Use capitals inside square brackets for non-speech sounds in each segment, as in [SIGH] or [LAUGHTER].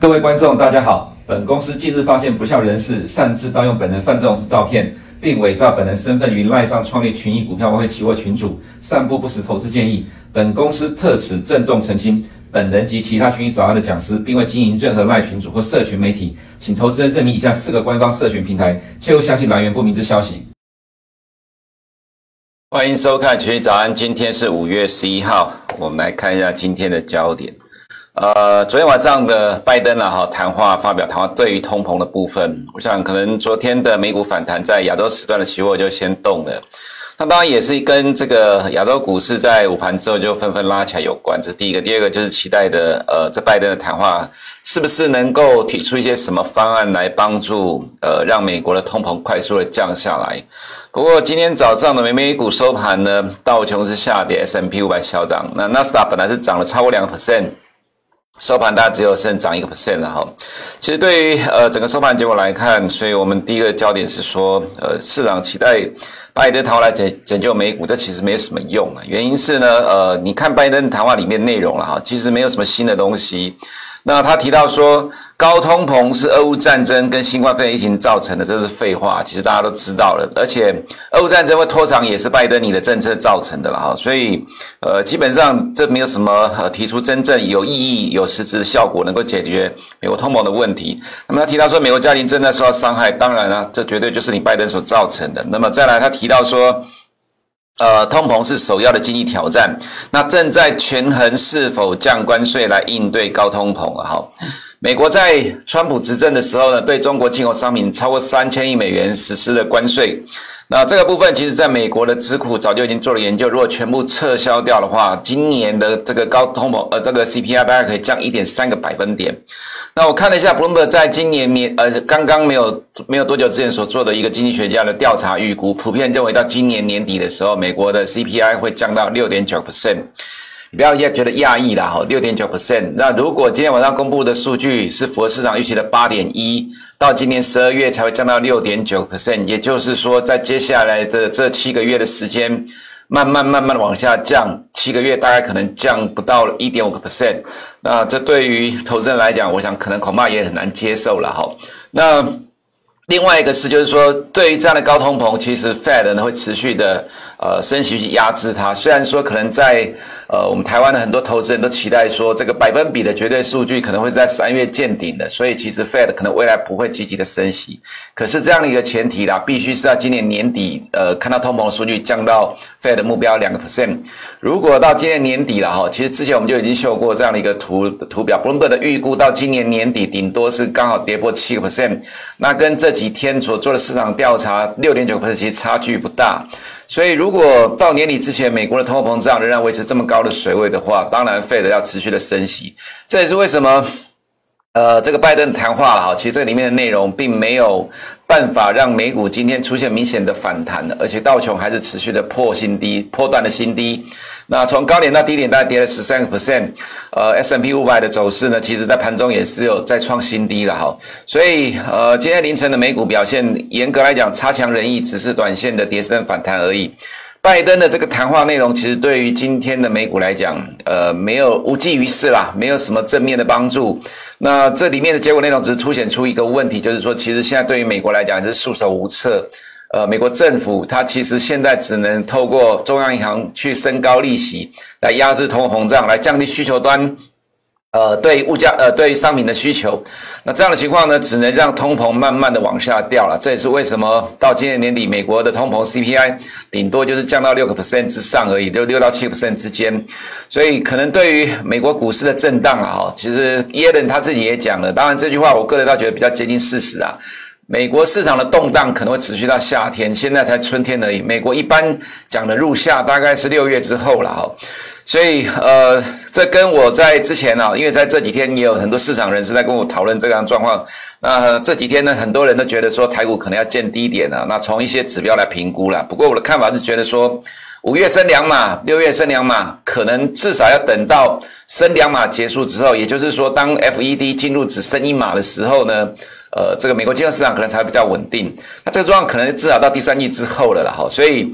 各位观众，大家好。本公司近日发现不肖人士擅自盗用本人范仲式照片，并伪造本人身份于赖上创立群益股票外汇期货群组，散布不实投资建议。本公司特此郑重澄清，本人及其他群益早安的讲师，并未经营任何赖群组或社群媒体，请投资人认明以下四个官方社群平台，切勿相信来源不明之消息。欢迎收看群益早安，今天是五月十一号，我们来看一下今天的焦点。呃，昨天晚上的拜登啊，哈，谈话发表谈话，对于通膨的部分，我想可能昨天的美股反弹，在亚洲时段的期货就先动了。那当然也是跟这个亚洲股市在午盘之后就纷纷拉起来有关。这是第一个，第二个就是期待的，呃，这拜登的谈话是不是能够提出一些什么方案来帮助，呃，让美国的通膨快速的降下来。不过今天早上的美美股收盘呢，道琼是下跌，S M P 五百小涨，那纳斯达本来是涨了超过两个 percent。收盘大概只有剩涨一个 percent 了哈。其实对于呃整个收盘结果来看，所以我们第一个焦点是说，呃市场期待拜登谈话来拯拯救美股，这其实没有什么用啊。原因是呢，呃你看拜登谈话里面内容了哈，其实没有什么新的东西。那他提到说，高通膨是俄乌战争跟新冠肺炎疫情造成的，这是废话，其实大家都知道了。而且，俄乌战争会拖长，也是拜登你的政策造成的了哈。所以，呃，基本上这没有什么呃提出真正有意义、有实质效果，能够解决美国通膨的问题。那么他提到说，美国家庭正在受到伤害，当然了，这绝对就是你拜登所造成的。那么再来，他提到说，呃，通膨是首要的经济挑战，那正在权衡是否降关税来应对高通膨啊哈。美国在川普执政的时候呢，对中国进口商品超过三千亿美元实施了关税。那这个部分，其实在美国的智库早就已经做了研究，如果全部撤销掉的话，今年的这个高通膨，呃，这个 CPI 大概可以降一点三个百分点。那我看了一下 Bloomberg 在今年年，呃，刚刚没有没有多久之前所做的一个经济学家的调查预估，普遍认为到今年年底的时候，美国的 CPI 会降到六点九 percent。不要也觉得讶异啦，哈，六点九 percent。那如果今天晚上公布的数据是符合市场预期的八点一，到今年十二月才会降到六点九 percent，也就是说，在接下来的这七个月的时间，慢慢慢慢的往下降，七个月大概可能降不到一点五个 percent。那这对于投资人来讲，我想可能恐怕也很难接受了，哈。那另外一个是，就是说，对于这样的高通膨，其实 Fed 呢会持续的呃升息去压制它，虽然说可能在。呃，我们台湾的很多投资人都期待说，这个百分比的绝对数据可能会在三月见顶的，所以其实 Fed 可能未来不会积极的升息。可是这样的一个前提啦，必须是在今年年底，呃，看到通膨数据降到 Fed 的目标两个 percent。如果到今年年底了哈，其实之前我们就已经秀过这样的一个图图表，Bloomberg 的预估到今年年底顶多是刚好跌破七个 percent，那跟这几天所做的市场调查六点九 percent 其实差距不大。所以，如果到年底之前，美国的通货膨胀仍然维持这么高的水位的话，当然，Fed 要持续的升息。这也是为什么，呃，这个拜登谈话了哈，其实这里面的内容并没有办法让美股今天出现明显的反弹，而且道琼还是持续的破新低，破断的新低。那从高点到低点大概跌了十三个 percent，呃，S M P 五百的走势呢，其实在盘中也是有在创新低了哈，所以呃，今天凌晨的美股表现，严格来讲差强人意，只是短线的跌升反弹而已。拜登的这个谈话内容，其实对于今天的美股来讲，呃，没有无济于事啦，没有什么正面的帮助。那这里面的结果内容只是凸显出一个问题，就是说，其实现在对于美国来讲是束手无策。呃，美国政府它其实现在只能透过中央银行去升高利息，来压制通货膨胀，来降低需求端，呃，对物价呃对商品的需求。那这样的情况呢，只能让通膨慢慢的往下掉了。这也是为什么到今年年底，美国的通膨 CPI 顶多就是降到六个 percent 之上而已，就六到七个 percent 之间。所以可能对于美国股市的震荡啊，其实耶伦他自己也讲了，当然这句话我个人倒觉得比较接近事实啊。美国市场的动荡可能会持续到夏天，现在才春天而已。美国一般讲的入夏大概是六月之后了哈，所以呃，这跟我在之前啊，因为在这几天也有很多市场人士在跟我讨论这样状况。那这几天呢，很多人都觉得说台股可能要见低点了。那从一些指标来评估了。不过我的看法是觉得说，五月升两码，六月升两码，可能至少要等到升两码结束之后，也就是说，当 FED 进入只升一码的时候呢。呃，这个美国金融市场可能才比较稳定，那这个状况可能至少到第三季之后了啦，哈，所以，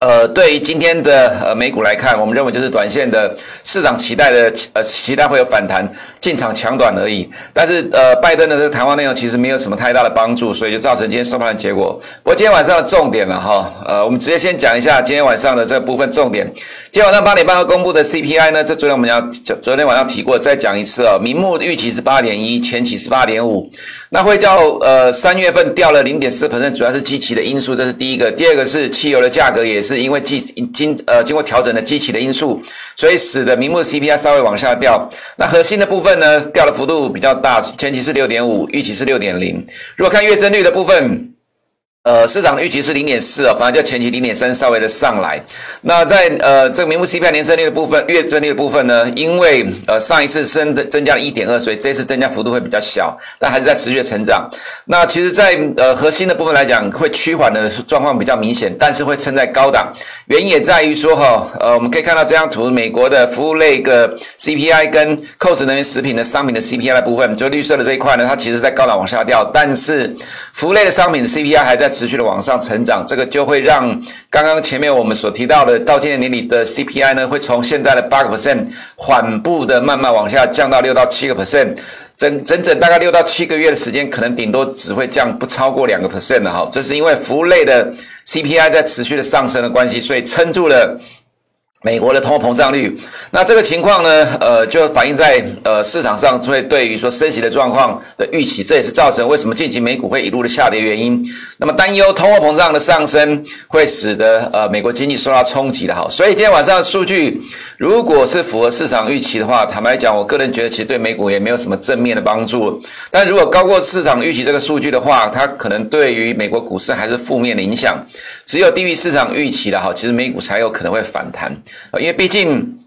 呃，对于今天的呃美股来看，我们认为就是短线的市场期待的呃期待会有反弹，进场抢短而已。但是呃，拜登的这个谈话内容其实没有什么太大的帮助，所以就造成今天收盘的结果。不过今天晚上的重点了哈，呃，我们直接先讲一下今天晚上的这部分重点。今天晚上八点半要公布的 CPI 呢，这昨天我们要昨天晚上提过，再讲一次啊，名目预期是八点一，前期是八点五。那会叫呃三月份掉了零点四百分主要是基期的因素，这是第一个。第二个是汽油的价格也是因为基经呃经过调整的基期的因素，所以使得名目 CPI 稍微往下掉。那核心的部分呢，掉的幅度比较大，前期是六点五，预期是六点零。如果看月增率的部分。呃，市场的预期是零点四啊，反而就前期零点三稍微的上来。那在呃这个名目 CPI 年增率的部分，月增率的部分呢，因为呃上一次升增增加了一点二，所以这一次增加幅度会比较小，但还是在持续成长。那其实在，呃核心的部分来讲，会趋缓的状况比较明显，但是会撑在高档。原因也在于说哈，呃我们可以看到这张图，美国的服务类的 CPI 跟扣子能源食品的商品的 CPI 的部分，就绿色的这一块呢，它其实在高档往下掉，但是服务类的商品的 CPI 还在。持续的往上成长，这个就会让刚刚前面我们所提到的到今年年底的 CPI 呢，会从现在的八个 percent 缓步的慢慢往下降到六到七个 percent，整整整大概六到七个月的时间，可能顶多只会降不超过两个 percent 的哈，这是因为服务类的 CPI 在持续的上升的关系，所以撑住了。美国的通货膨胀率，那这个情况呢，呃，就反映在呃市场上会对于说升息的状况的预期，这也是造成为什么近期美股会一路的下跌原因。那么担忧通货膨胀的上升会使得呃美国经济受到冲击的哈，所以今天晚上的数据如果是符合市场预期的话，坦白讲，我个人觉得其实对美股也没有什么正面的帮助。但如果高过市场预期这个数据的话，它可能对于美国股市还是负面的影响。只有低于市场预期了哈，其实美股才有可能会反弹。因为毕竟，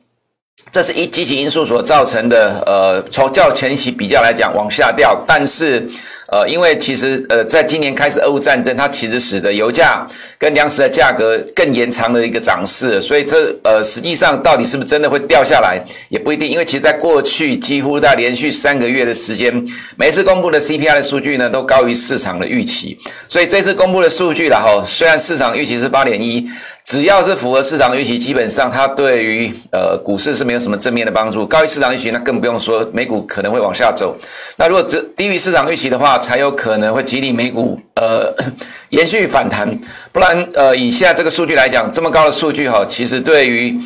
这是一积极因素所造成的，呃，从较前期比较来讲往下掉，但是。呃，因为其实呃，在今年开始俄乌战争，它其实使得油价跟粮食的价格更延长的一个涨势，所以这呃，实际上到底是不是真的会掉下来也不一定，因为其实在过去几乎在连续三个月的时间，每次公布的 CPI 的数据呢都高于市场的预期，所以这次公布的数据了哈，虽然市场预期是八点一。只要是符合市场预期，基本上它对于呃股市是没有什么正面的帮助。高于市场预期，那更不用说，美股可能会往下走。那如果只低于市场预期的话，才有可能会激励美股呃 [COUGHS] 延续反弹。不然呃以现在这个数据来讲，这么高的数据哈，其实对于。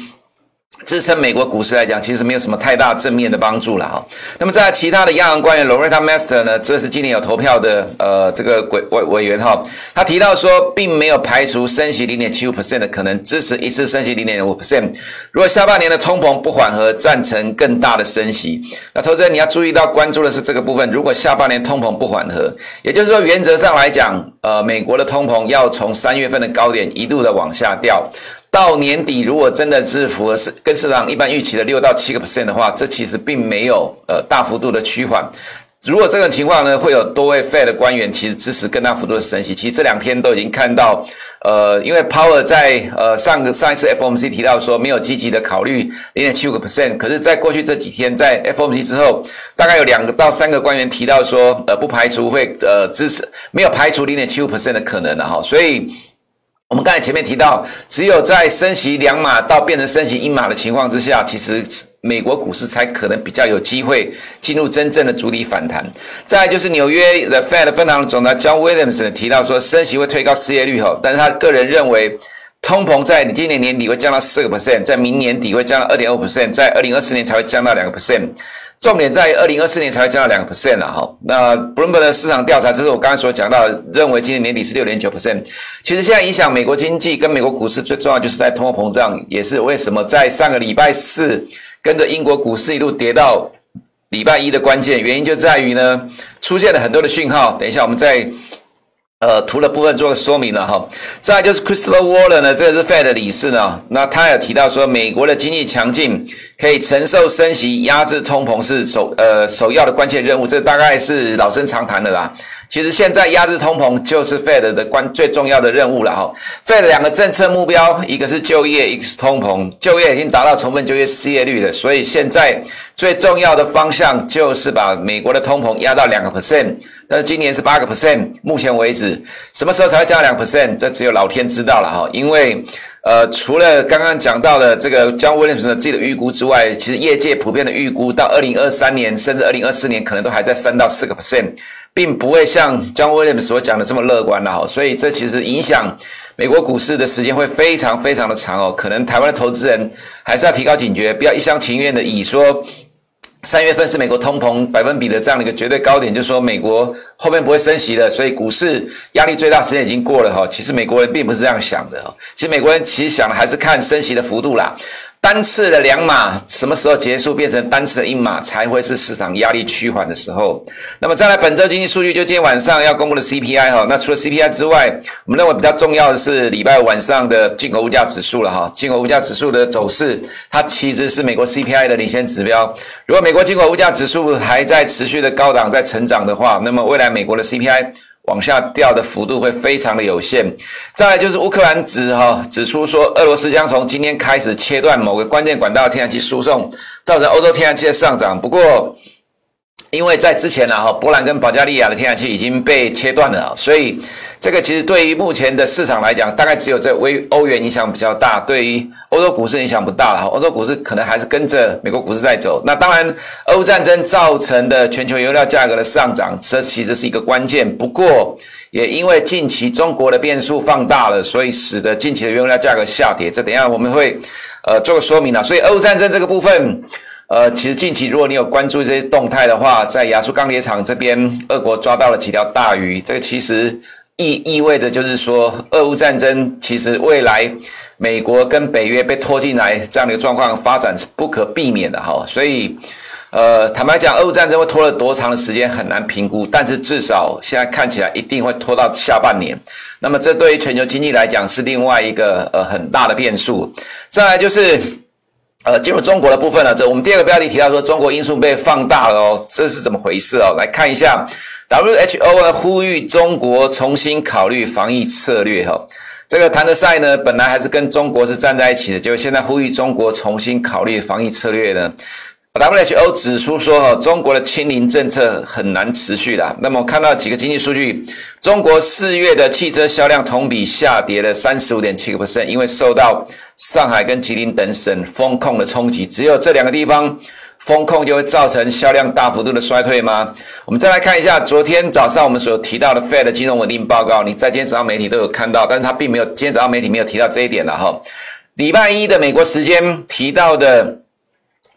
支撑美国股市来讲，其实没有什么太大正面的帮助了哈。那么在其他的央行官员 Loretta Mester 呢，这是今年有投票的呃这个委委委员哈，他提到说，并没有排除升息零点七五 percent 的可能，支持一次升息零点五 percent。如果下半年的通膨不缓和，赞成更大的升息。那投资人你要注意到关注的是这个部分，如果下半年通膨不缓和，也就是说原则上来讲，呃美国的通膨要从三月份的高点一度的往下掉。到年底，如果真的是符合市跟市场一般预期的六到七个 percent 的话，这其实并没有呃大幅度的趋缓。如果这个情况呢，会有多位 Fed 的官员其实支持更大幅度的升息。其实这两天都已经看到，呃，因为 Powell 在呃上个上一次 FOMC 提到说没有积极的考虑零点七五个 percent，可是在过去这几天在 FOMC 之后，大概有两个到三个官员提到说，呃，不排除会呃支持，没有排除零点七五 percent 的可能的哈，所以。我们刚才前面提到，只有在升息两码到变成升息一码的情况之下，其实美国股市才可能比较有机会进入真正的主底反弹。再就是纽约的 Fed 分行总裁 John Williams 提到说，升息会推高失业率哈，但是他个人认为，通膨在今年年底会降到四个 percent，在明年底会降到二点五 percent，在二零二四年才会降到两个 percent。重点在二零二四年才会降到两个 percent 了哈。那 Bloomberg 的市场调查，这是我刚才所讲到，认为今年年底是六点九 percent。其实现在影响美国经济跟美国股市最重要就是在通货膨胀，也是为什么在上个礼拜四跟着英国股市一路跌到礼拜一的关键原因就在于呢，出现了很多的讯号。等一下我们再。呃，图的部分做个说明了哈。再就是 Christopher Waller 呢，这个是 Fed 的理事呢，那他有提到说，美国的经济强劲，可以承受升息，压制通膨是首呃首要的关键任务，这大概是老生常谈的啦。其实现在压制通膨就是 Fed 的关最重要的任务了哈。Fed 两个政策目标，一个是就业，一个是通膨。就业已经达到充分就业失业率了，所以现在最重要的方向就是把美国的通膨压到两个 percent。但是今年是八个 percent，目前为止什么时候才会降两 percent？这只有老天知道了哈。因为呃，除了刚刚讲到的这个 John Williams 的自己的预估之外，其实业界普遍的预估到二零二三年甚至二零二四年可能都还在三到四个 percent，并不会像 John Williams 所讲的这么乐观了哈。所以这其实影响美国股市的时间会非常非常的长哦。可能台湾的投资人还是要提高警觉，不要一厢情愿的以说。三月份是美国通膨百分比的这样的一个绝对高点，就是说美国后面不会升息了，所以股市压力最大时间已经过了哈。其实美国人并不是这样想的，其实美国人其实想的还是看升息的幅度啦。单次的两码什么时候结束，变成单次的一码才会是市场压力趋缓的时候。那么再来本周经济数据，就今天晚上要公布的 CPI 哈。那除了 CPI 之外，我们认为比较重要的是礼拜晚上的进口物价指数了哈。进口物价指数的走势，它其实是美国 CPI 的领先指标。如果美国进口物价指数还在持续的高档在成长的话，那么未来美国的 CPI。往下掉的幅度会非常的有限。再来就是乌克兰指哈指出说，俄罗斯将从今天开始切断某个关键管道天然气输送，造成欧洲天然气的上涨。不过，因为在之前呢，哈，波兰跟保加利亚的天然气已经被切断了，所以这个其实对于目前的市场来讲，大概只有这微欧元影响比较大，对于欧洲股市影响不大了。欧洲股市可能还是跟着美国股市在走。那当然，俄乌战争造成的全球油料价格的上涨，这其实是一个关键。不过，也因为近期中国的变数放大了，所以使得近期的原油料价格下跌。这等一下我们会呃做个说明啊。所以俄乌战争这个部分。呃，其实近期如果你有关注这些动态的话，在亚速钢铁厂这边，俄国抓到了几条大鱼，这个其实意意味着就是说，俄乌战争其实未来美国跟北约被拖进来这样的一个状况发展是不可避免的哈。所以，呃，坦白讲，俄乌战争会拖了多长的时间很难评估，但是至少现在看起来一定会拖到下半年。那么这对于全球经济来讲是另外一个呃很大的变数。再来就是。呃，进入中国的部分呢，这我们第二个标题提到说，中国因素被放大了哦，这是怎么回事哦？来看一下，WHO 呢呼吁中国重新考虑防疫策略哈。这个谭德赛呢，本来还是跟中国是站在一起的，结果现在呼吁中国重新考虑防疫策略呢。WHO 指出说，哈，中国的清零政策很难持续的。那么看到几个经济数据，中国四月的汽车销量同比下跌了三十五点七个 percent，因为受到上海跟吉林等省封控的冲击，只有这两个地方封控就会造成销量大幅度的衰退吗？我们再来看一下昨天早上我们所提到的 Fed 金融稳定报告，你在今天早上媒体都有看到，但是它并没有今天早上媒体没有提到这一点了哈。礼拜一的美国时间提到的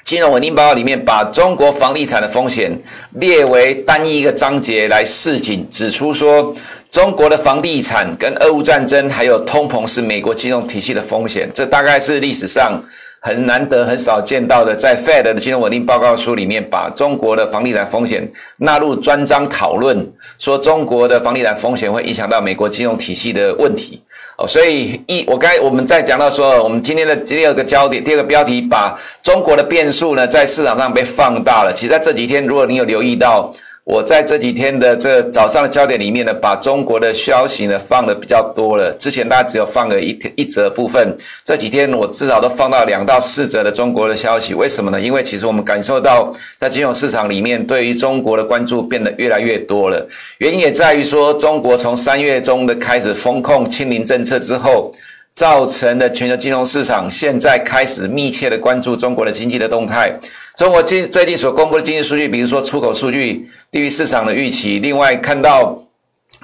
金融稳定报告里面，把中国房地产的风险列为单一一个章节来示警，指出说。中国的房地产跟俄乌战争还有通膨是美国金融体系的风险，这大概是历史上很难得、很少见到的，在 Fed 的金融稳定报告书里面，把中国的房地产风险纳入专章讨论，说中国的房地产风险会影响到美国金融体系的问题。哦，所以一我刚我们在讲到说，我们今天的第二个焦点、第二个标题，把中国的变数呢在市场上被放大了。其实在这几天，如果你有留意到。我在这几天的这早上的焦点里面呢，把中国的消息呢放的比较多了。之前大家只有放个一一则部分，这几天我至少都放到两到四则的中国的消息。为什么呢？因为其实我们感受到在金融市场里面对于中国的关注变得越来越多了。原因也在于说，中国从三月中的开始风控清零政策之后。造成的全球金融市场现在开始密切的关注中国的经济的动态。中国经最近所公布的经济数据，比如说出口数据低于市场的预期。另外看到。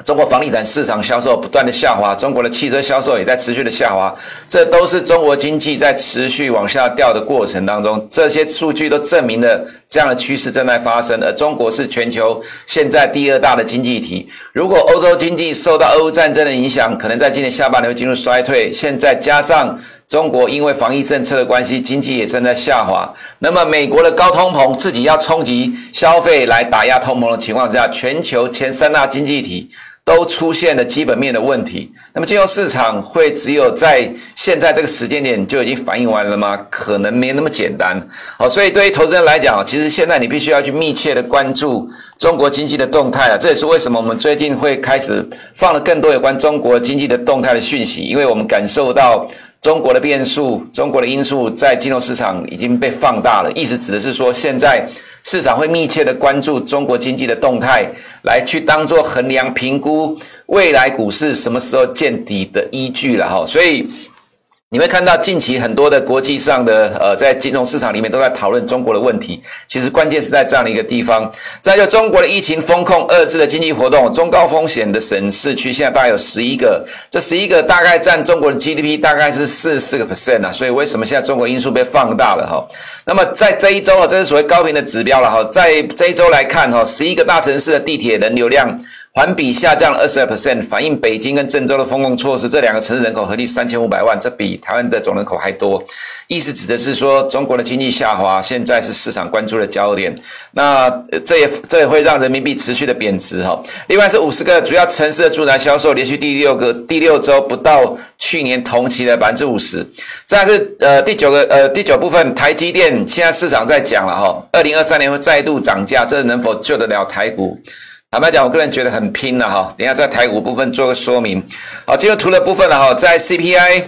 中国房地产市场销售不断的下滑，中国的汽车销售也在持续的下滑，这都是中国经济在持续往下掉的过程当中，这些数据都证明了这样的趋势正在发生。而中国是全球现在第二大的经济体，如果欧洲经济受到俄乌战争的影响，可能在今年下半年会进入衰退。现在加上中国因为防疫政策的关系，经济也正在下滑，那么美国的高通膨自己要冲击消费来打压通膨的情况之下，全球前三大经济体。都出现了基本面的问题，那么金融市场会只有在现在这个时间点就已经反应完了吗？可能没那么简单。好，所以对于投资人来讲，其实现在你必须要去密切的关注中国经济的动态了。这也是为什么我们最近会开始放了更多有关中国经济的动态的讯息，因为我们感受到。中国的变数，中国的因素在金融市场已经被放大了。意思指的是说，现在市场会密切的关注中国经济的动态，来去当做衡量评估未来股市什么时候见底的依据了哈。所以，你会看到近期很多的国际上的呃，在金融市场里面都在讨论中国的问题。其实关键是在这样的一个地方。在就中国的疫情封控、遏制的经济活动、中高风险的省市区，现在大概有十一个，这十一个大概占中国的 GDP 大概是四十四个 percent 啊。所以为什么现在中国因素被放大了哈？那么在这一周啊，这是所谓高频的指标了哈。在这一周来看哈，十一个大城市的地铁人流量。环比下降了二十二 percent，反映北京跟郑州的封控措施。这两个城市人口合计三千五百万，这比台湾的总人口还多。意思指的是说，中国的经济下滑现在是市场关注的焦点。那这也这也会让人民币持续的贬值哈。另外是五十个主要城市的住宅销售连续第六个第六周不到去年同期的百分之五十。再是呃第九个呃第九部分，台积电现在市场在讲了哈，二零二三年会再度涨价，这能否救得了台股？坦白讲，我个人觉得很拼了哈。等下在台股部分做个说明。好，进入图的部分了哈，在 CPI，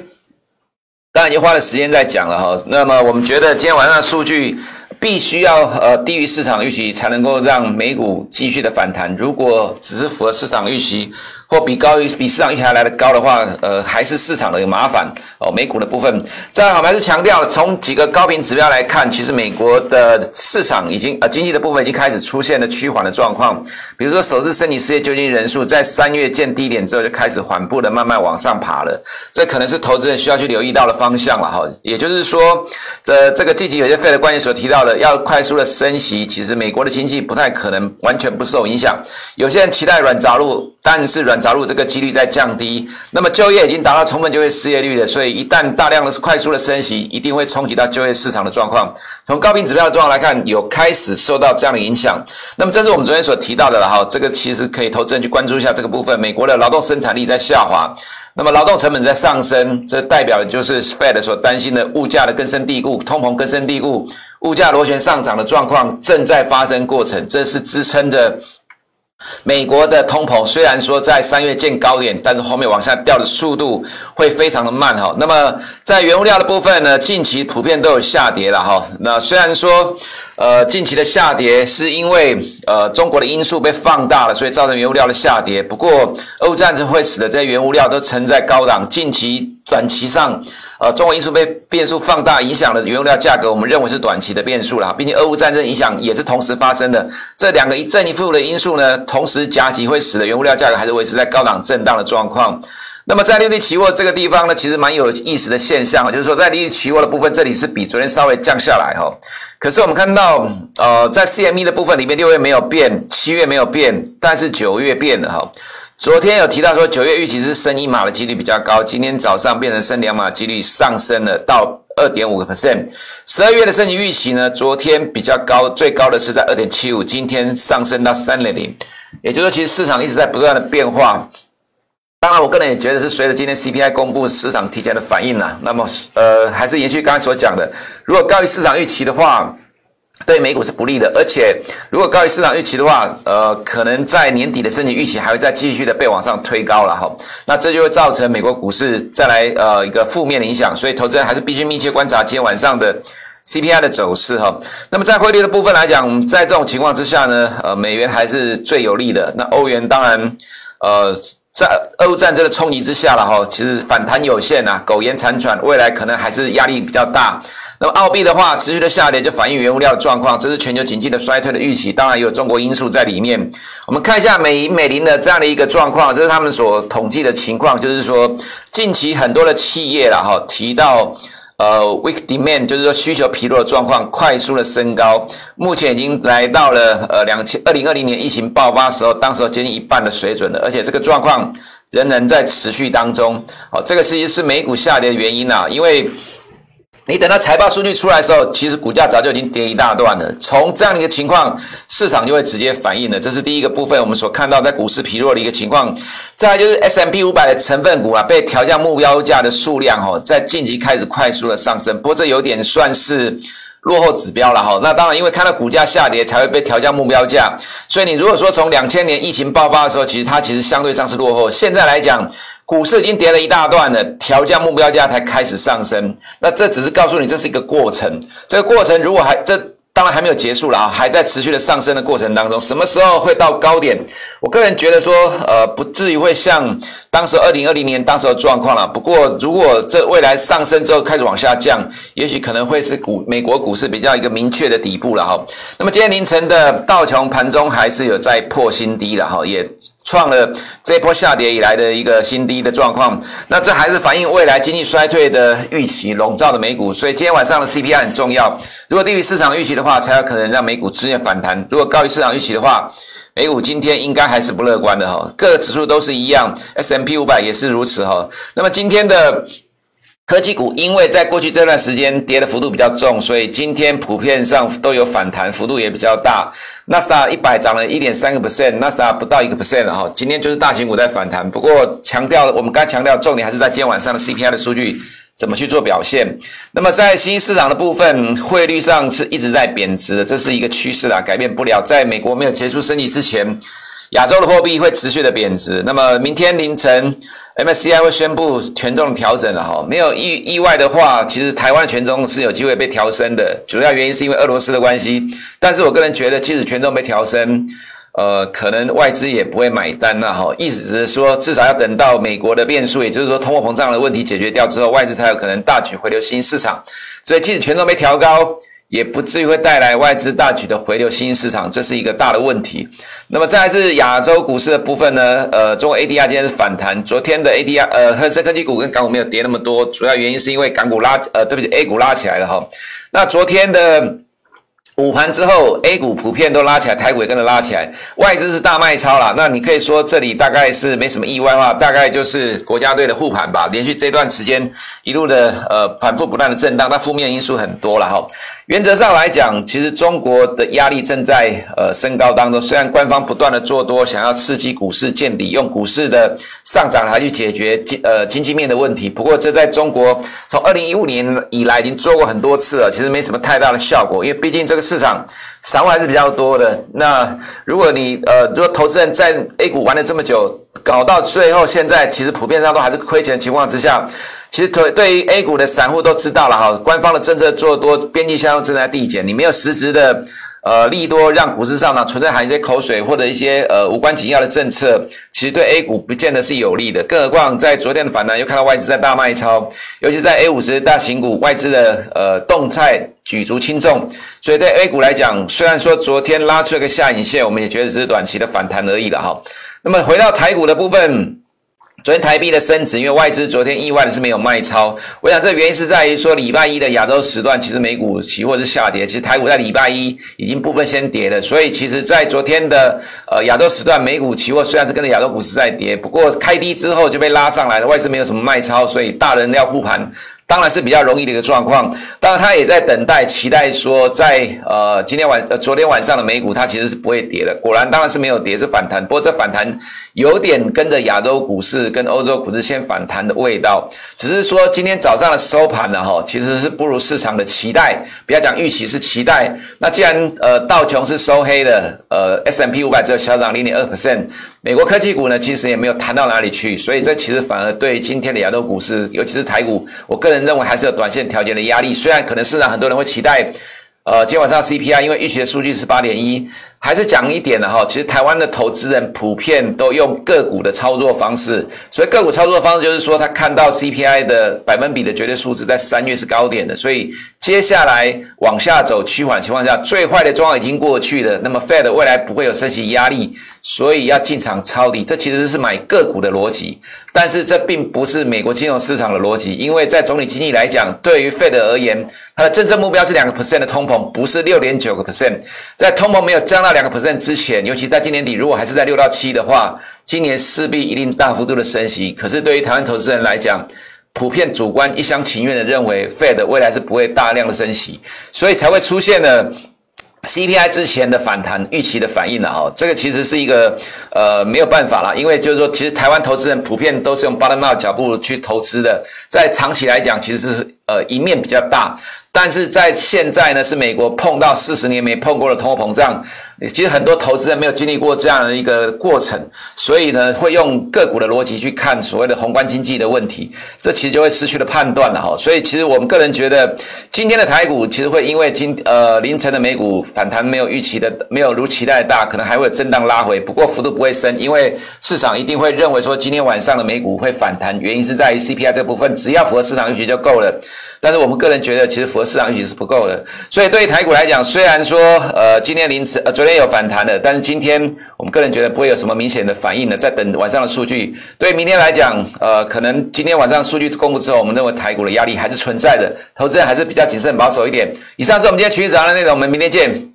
当然已经花了时间在讲了哈。那么我们觉得今天晚上的数据必须要呃低于市场预期，才能够让美股继续的反弹。如果只是符合市场预期，或比高于比市场预期还来得高的话，呃，还是市场的有麻烦哦。美股的部分，再来我们还是强调，从几个高频指标来看，其实美国的市场已经呃经济的部分已经开始出现了趋缓的状况。比如说，首次申请失业救济人数在三月见低点之后，就开始缓步的慢慢往上爬了。这可能是投资人需要去留意到的方向了哈。也就是说，这这个近期有些 Fed 官员所提到的，要快速的升息，其实美国的经济不太可能完全不受影响。有些人期待软着陆，但是软。着陆这个几率在降低，那么就业已经达到充分就业失业率了，所以一旦大量的快速的升息，一定会冲击到就业市场的状况。从高频指标的状况来看，有开始受到这样的影响。那么这是我们昨天所提到的了哈，这个其实可以投资人去关注一下这个部分。美国的劳动生产力在下滑，那么劳动成本在上升，这代表的就是 Fed 所担心的物价的根深蒂固、通膨根深蒂固、物价螺旋上涨的状况正在发生过程，这是支撑着。美国的通膨虽然说在三月见高点，但是后面往下掉的速度会非常的慢哈。那么在原物料的部分呢，近期普遍都有下跌了哈。那虽然说呃近期的下跌是因为呃中国的因素被放大了，所以造成原物料的下跌。不过欧战争会使得这些原物料都存在高档，近期短期上。呃，中国因素被变数放大，影响了原物料价格，我们认为是短期的变数啦，并且俄乌战争影响也是同时发生的，这两个一正一负的因素呢，同时夹击会使得原物料价格还是维持在高档震荡的状况。那么在利率期货这个地方呢，其实蛮有意思的现象，就是说在利率期货的部分，这里是比昨天稍微降下来哈，可是我们看到呃，在 CME 的部分里面，六月没有变，七月没有变，但是九月变了哈。昨天有提到说，九月预期是升一码的几率比较高，今天早上变成升两码，几率上升了到二点五个 percent。十二月的升息预期呢，昨天比较高，最高的是在二点七五，今天上升到三点零。也就是说，其实市场一直在不断的变化。当然，我个人也觉得是随着今天 CPI 公布，市场提前的反应啦。那么，呃，还是延续刚才所讲的，如果高于市场预期的话。对美股是不利的，而且如果高于市场预期的话，呃，可能在年底的升息预期还会再继续的被往上推高了哈。那这就会造成美国股市再来呃一个负面的影响，所以投资人还是必须密切观察今天晚上的 CPI 的走势哈。那么在汇率的部分来讲，在这种情况之下呢，呃，美元还是最有利的。那欧元当然，呃。在俄乌战争的冲击之下了哈，其实反弹有限呐，苟延残喘，未来可能还是压力比较大。那么澳币的话，持续的下跌就反映原物料的状况，这是全球经济的衰退的预期，当然也有中国因素在里面。我们看一下美银美林的这样的一个状况，这是他们所统计的情况，就是说近期很多的企业了哈提到。呃，weak demand 就是说需求疲弱的状况快速的升高，目前已经来到了呃两千二零二零年疫情爆发时候，当时接近一半的水准了，而且这个状况仍然在持续当中。哦，这个实是美股下跌的原因啊，因为。你等到财报数据出来的时候，其实股价早就已经跌一大段了。从这样的一个情况，市场就会直接反映了。这是第一个部分，我们所看到在股市疲弱的一个情况。再来就是 S M P 五百的成分股啊，被调降目标价的数量哦，在近期开始快速的上升。不过这有点算是落后指标了哈。那当然，因为看到股价下跌才会被调降目标价，所以你如果说从两千年疫情爆发的时候，其实它其实相对上是落后。现在来讲。股市已经跌了一大段了，调降目标价才开始上升。那这只是告诉你，这是一个过程。这个过程如果还这当然还没有结束了啊，还在持续的上升的过程当中。什么时候会到高点？我个人觉得说，呃，不至于会像当时二零二零年当时的状况了。不过，如果这未来上升之后开始往下降，也许可能会是股美国股市比较一个明确的底部了哈。那么今天凌晨的道琼盘中还是有在破新低的哈，也。创了这波下跌以来的一个新低的状况，那这还是反映未来经济衰退的预期笼罩的美股，所以今天晚上的 CPI 很重要。如果低于市场预期的话，才有可能让美股出现反弹；如果高于市场预期的话，美股今天应该还是不乐观的哈。各个指数都是一样，S M P 五百也是如此哈。那么今天的。科技股因为在过去这段时间跌的幅度比较重，所以今天普遍上都有反弹，幅度也比较大。纳斯达克一百涨了一点三个 percent，纳斯达不到一个 percent 哈。今天就是大型股在反弹，不过强调我们刚强调重点还是在今天晚上的 CPI 的数据怎么去做表现。那么在新兴市场的部分，汇率上是一直在贬值的，这是一个趋势啦，改变不了。在美国没有结束升级之前，亚洲的货币会持续的贬值。那么明天凌晨。MSCI 会宣布权重调整了哈，没有意意外的话，其实台湾权重是有机会被调升的，主要原因是因为俄罗斯的关系。但是我个人觉得，即使权重被调升，呃，可能外资也不会买单了哈。意思是说，至少要等到美国的变数，也就是说通货膨胀的问题解决掉之后，外资才有可能大举回流新市场。所以即使权重被调高，也不至于会带来外资大举的回流新兴市场，这是一个大的问题。那么再来是亚洲股市的部分呢？呃，中国 ADR 今天是反弹，昨天的 ADR 呃，恒生科技股跟港股没有跌那么多，主要原因是因为港股拉呃，对不起，A 股拉起来了哈。那昨天的。午盘之后，A 股普遍都拉起来，台股也跟着拉起来，外资是大卖超啦。那你可以说这里大概是没什么意外的话，大概就是国家队的护盘吧。连续这段时间一路的呃反复不断的震荡，那负面因素很多了哈。原则上来讲，其实中国的压力正在呃升高当中。虽然官方不断的做多，想要刺激股市见底，用股市的上涨来去解决经呃经济面的问题。不过这在中国从二零一五年以来已经做过很多次了，其实没什么太大的效果，因为毕竟这个。市场散户还是比较多的。那如果你呃，如果投资人在 A 股玩了这么久，搞到最后现在其实普遍上都还是亏钱的情况之下，其实对对于 A 股的散户都知道了哈，官方的政策做多，边际效应正在递减，你没有实质的。呃，利多让股市上呢存在含一些口水或者一些呃无关紧要的政策，其实对 A 股不见得是有利的。更何况在昨天的反弹又看到外资在大卖超，尤其在 A 五十大型股外资的呃动态举足轻重，所以对 A 股来讲，虽然说昨天拉出了个下影线，我们也觉得只是短期的反弹而已了哈。那么回到台股的部分。昨天台币的升值，因为外资昨天意外的是没有卖超。我想这原因是在于说礼拜一的亚洲时段，其实美股期货是下跌，其实台股在礼拜一已经部分先跌了，所以其实在昨天的呃亚洲时段，美股期货虽然是跟着亚洲股市在跌，不过开低之后就被拉上来了，外资没有什么卖超，所以大人要护盘。当然是比较容易的一个状况，当然他也在等待、期待说在，呃今天晚呃昨天晚上的美股，它其实是不会跌的。果然，当然是没有跌，是反弹。不过这反弹有点跟着亚洲股市跟欧洲股市先反弹的味道，只是说今天早上的收盘呢，哈，其实是不如市场的期待。不要讲预期，是期待。那既然呃道琼是收黑的，呃 S M P 五百只有小涨零点二 percent。美国科技股呢，其实也没有弹到哪里去，所以这其实反而对今天的亚洲股市，尤其是台股，我个人认为还是有短线调节的压力。虽然可能市场很多人会期待，呃，今晚上 CPI 因为预期的数据是八点一。还是讲一点的哈，其实台湾的投资人普遍都用个股的操作方式，所以个股操作方式就是说，他看到 CPI 的百分比的绝对数值在三月是高点的，所以接下来往下走趋缓情况下，最坏的状况已经过去了，那么 Fed 未来不会有升息压力，所以要进场抄底，这其实是买个股的逻辑，但是这并不是美国金融市场的逻辑，因为在总体经济来讲，对于 Fed 而言，它的政策目标是两个 percent 的通膨，不是六点九个 percent，在通膨没有降到。两个 percent 之前，尤其在今年底，如果还是在六到七的话，今年势必一定大幅度的升息。可是对于台湾投资人来讲，普遍主观一厢情愿的认为，Fed 未来是不会大量的升息，所以才会出现了 CPI 之前的反弹预期的反应了哈。这个其实是一个呃没有办法啦，因为就是说，其实台湾投资人普遍都是用 bottom up 脚步去投资的，在长期来讲，其实是呃赢面比较大。但是在现在呢，是美国碰到四十年没碰过的通货膨胀。其实很多投资人没有经历过这样的一个过程，所以呢，会用个股的逻辑去看所谓的宏观经济的问题，这其实就会失去了判断了哈。所以其实我们个人觉得，今天的台股其实会因为今呃凌晨的美股反弹没有预期的，没有如期待的大，可能还会有震荡拉回，不过幅度不会深，因为市场一定会认为说今天晚上的美股会反弹，原因是在于 CPI 这部分，只要符合市场预期就够了。但是我们个人觉得，其实符合市场预期是不够的。所以对于台股来讲，虽然说呃今天凌晨呃昨天有反弹的，但是今天我们个人觉得不会有什么明显的反应的。在等晚上的数据。对明天来讲，呃可能今天晚上数据公布之后，我们认为台股的压力还是存在的，投资人还是比较谨慎保守一点。以上是我们今天趋势早的内容，我们明天见。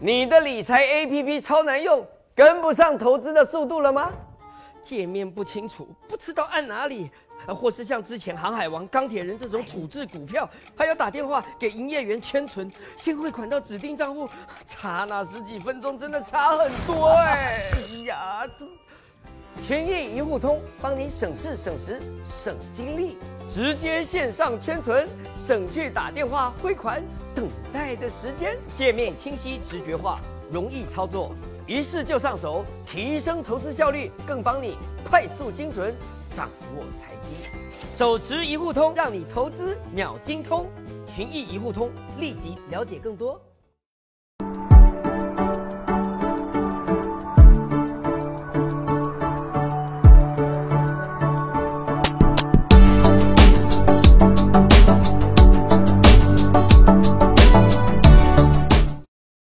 你的理财 APP 超难用，跟不上投资的速度了吗？界面不清楚，不知道按哪里，或是像之前航海王、钢铁人这种处置股票，还要打电话给营业员签存，先汇款到指定账户，差那十几分钟真的差很多哎！哎呀，群益一户通帮你省事省时省精力，直接线上签存，省去打电话汇款等待的时间，界面清晰直觉化，容易操作。一试就上手，提升投资效率，更帮你快速精准掌握财经。手持一户通，让你投资秒精通。群益一户通，立即了解更多。